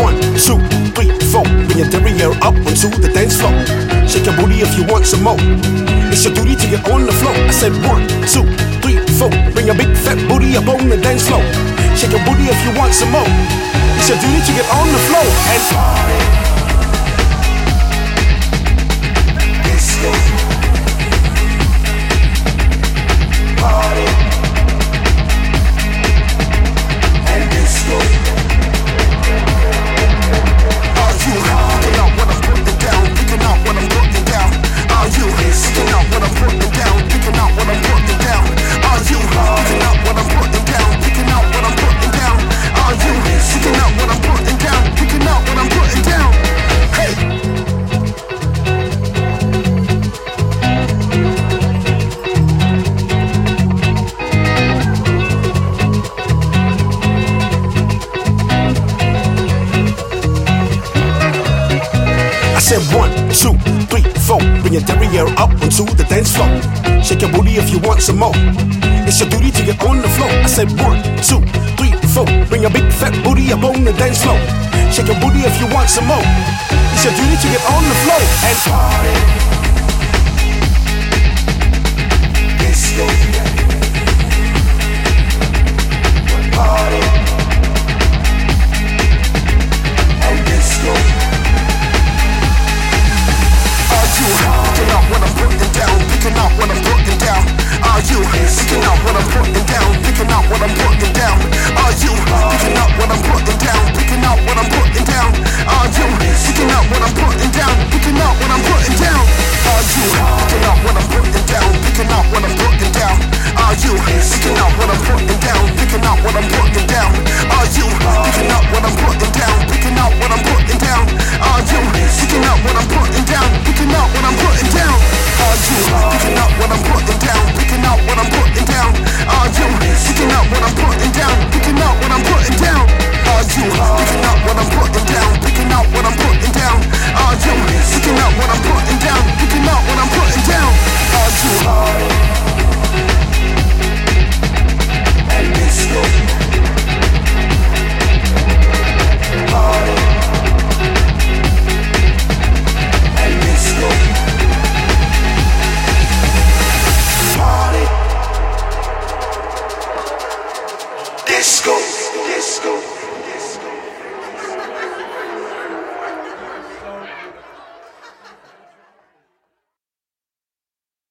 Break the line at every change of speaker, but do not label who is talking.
One, two, three, four. Bring your derriere up onto the dance floor. Shake your booty if you want some more. It's your duty to get on the floor. I said one, two, three, four. Bring your big fat booty up on the dance floor. Shake your booty if you want some more. It's your duty to get on the floor and party. Said one, two, three, four. Bring your derriere up onto the dance floor. Shake your booty if you want some more. It's your duty to get on the floor. I said one, two, three, four. Bring your big fat booty up on the dance floor. Shake your booty if you want some more. It's your duty to get on the floor and party. disco, disco.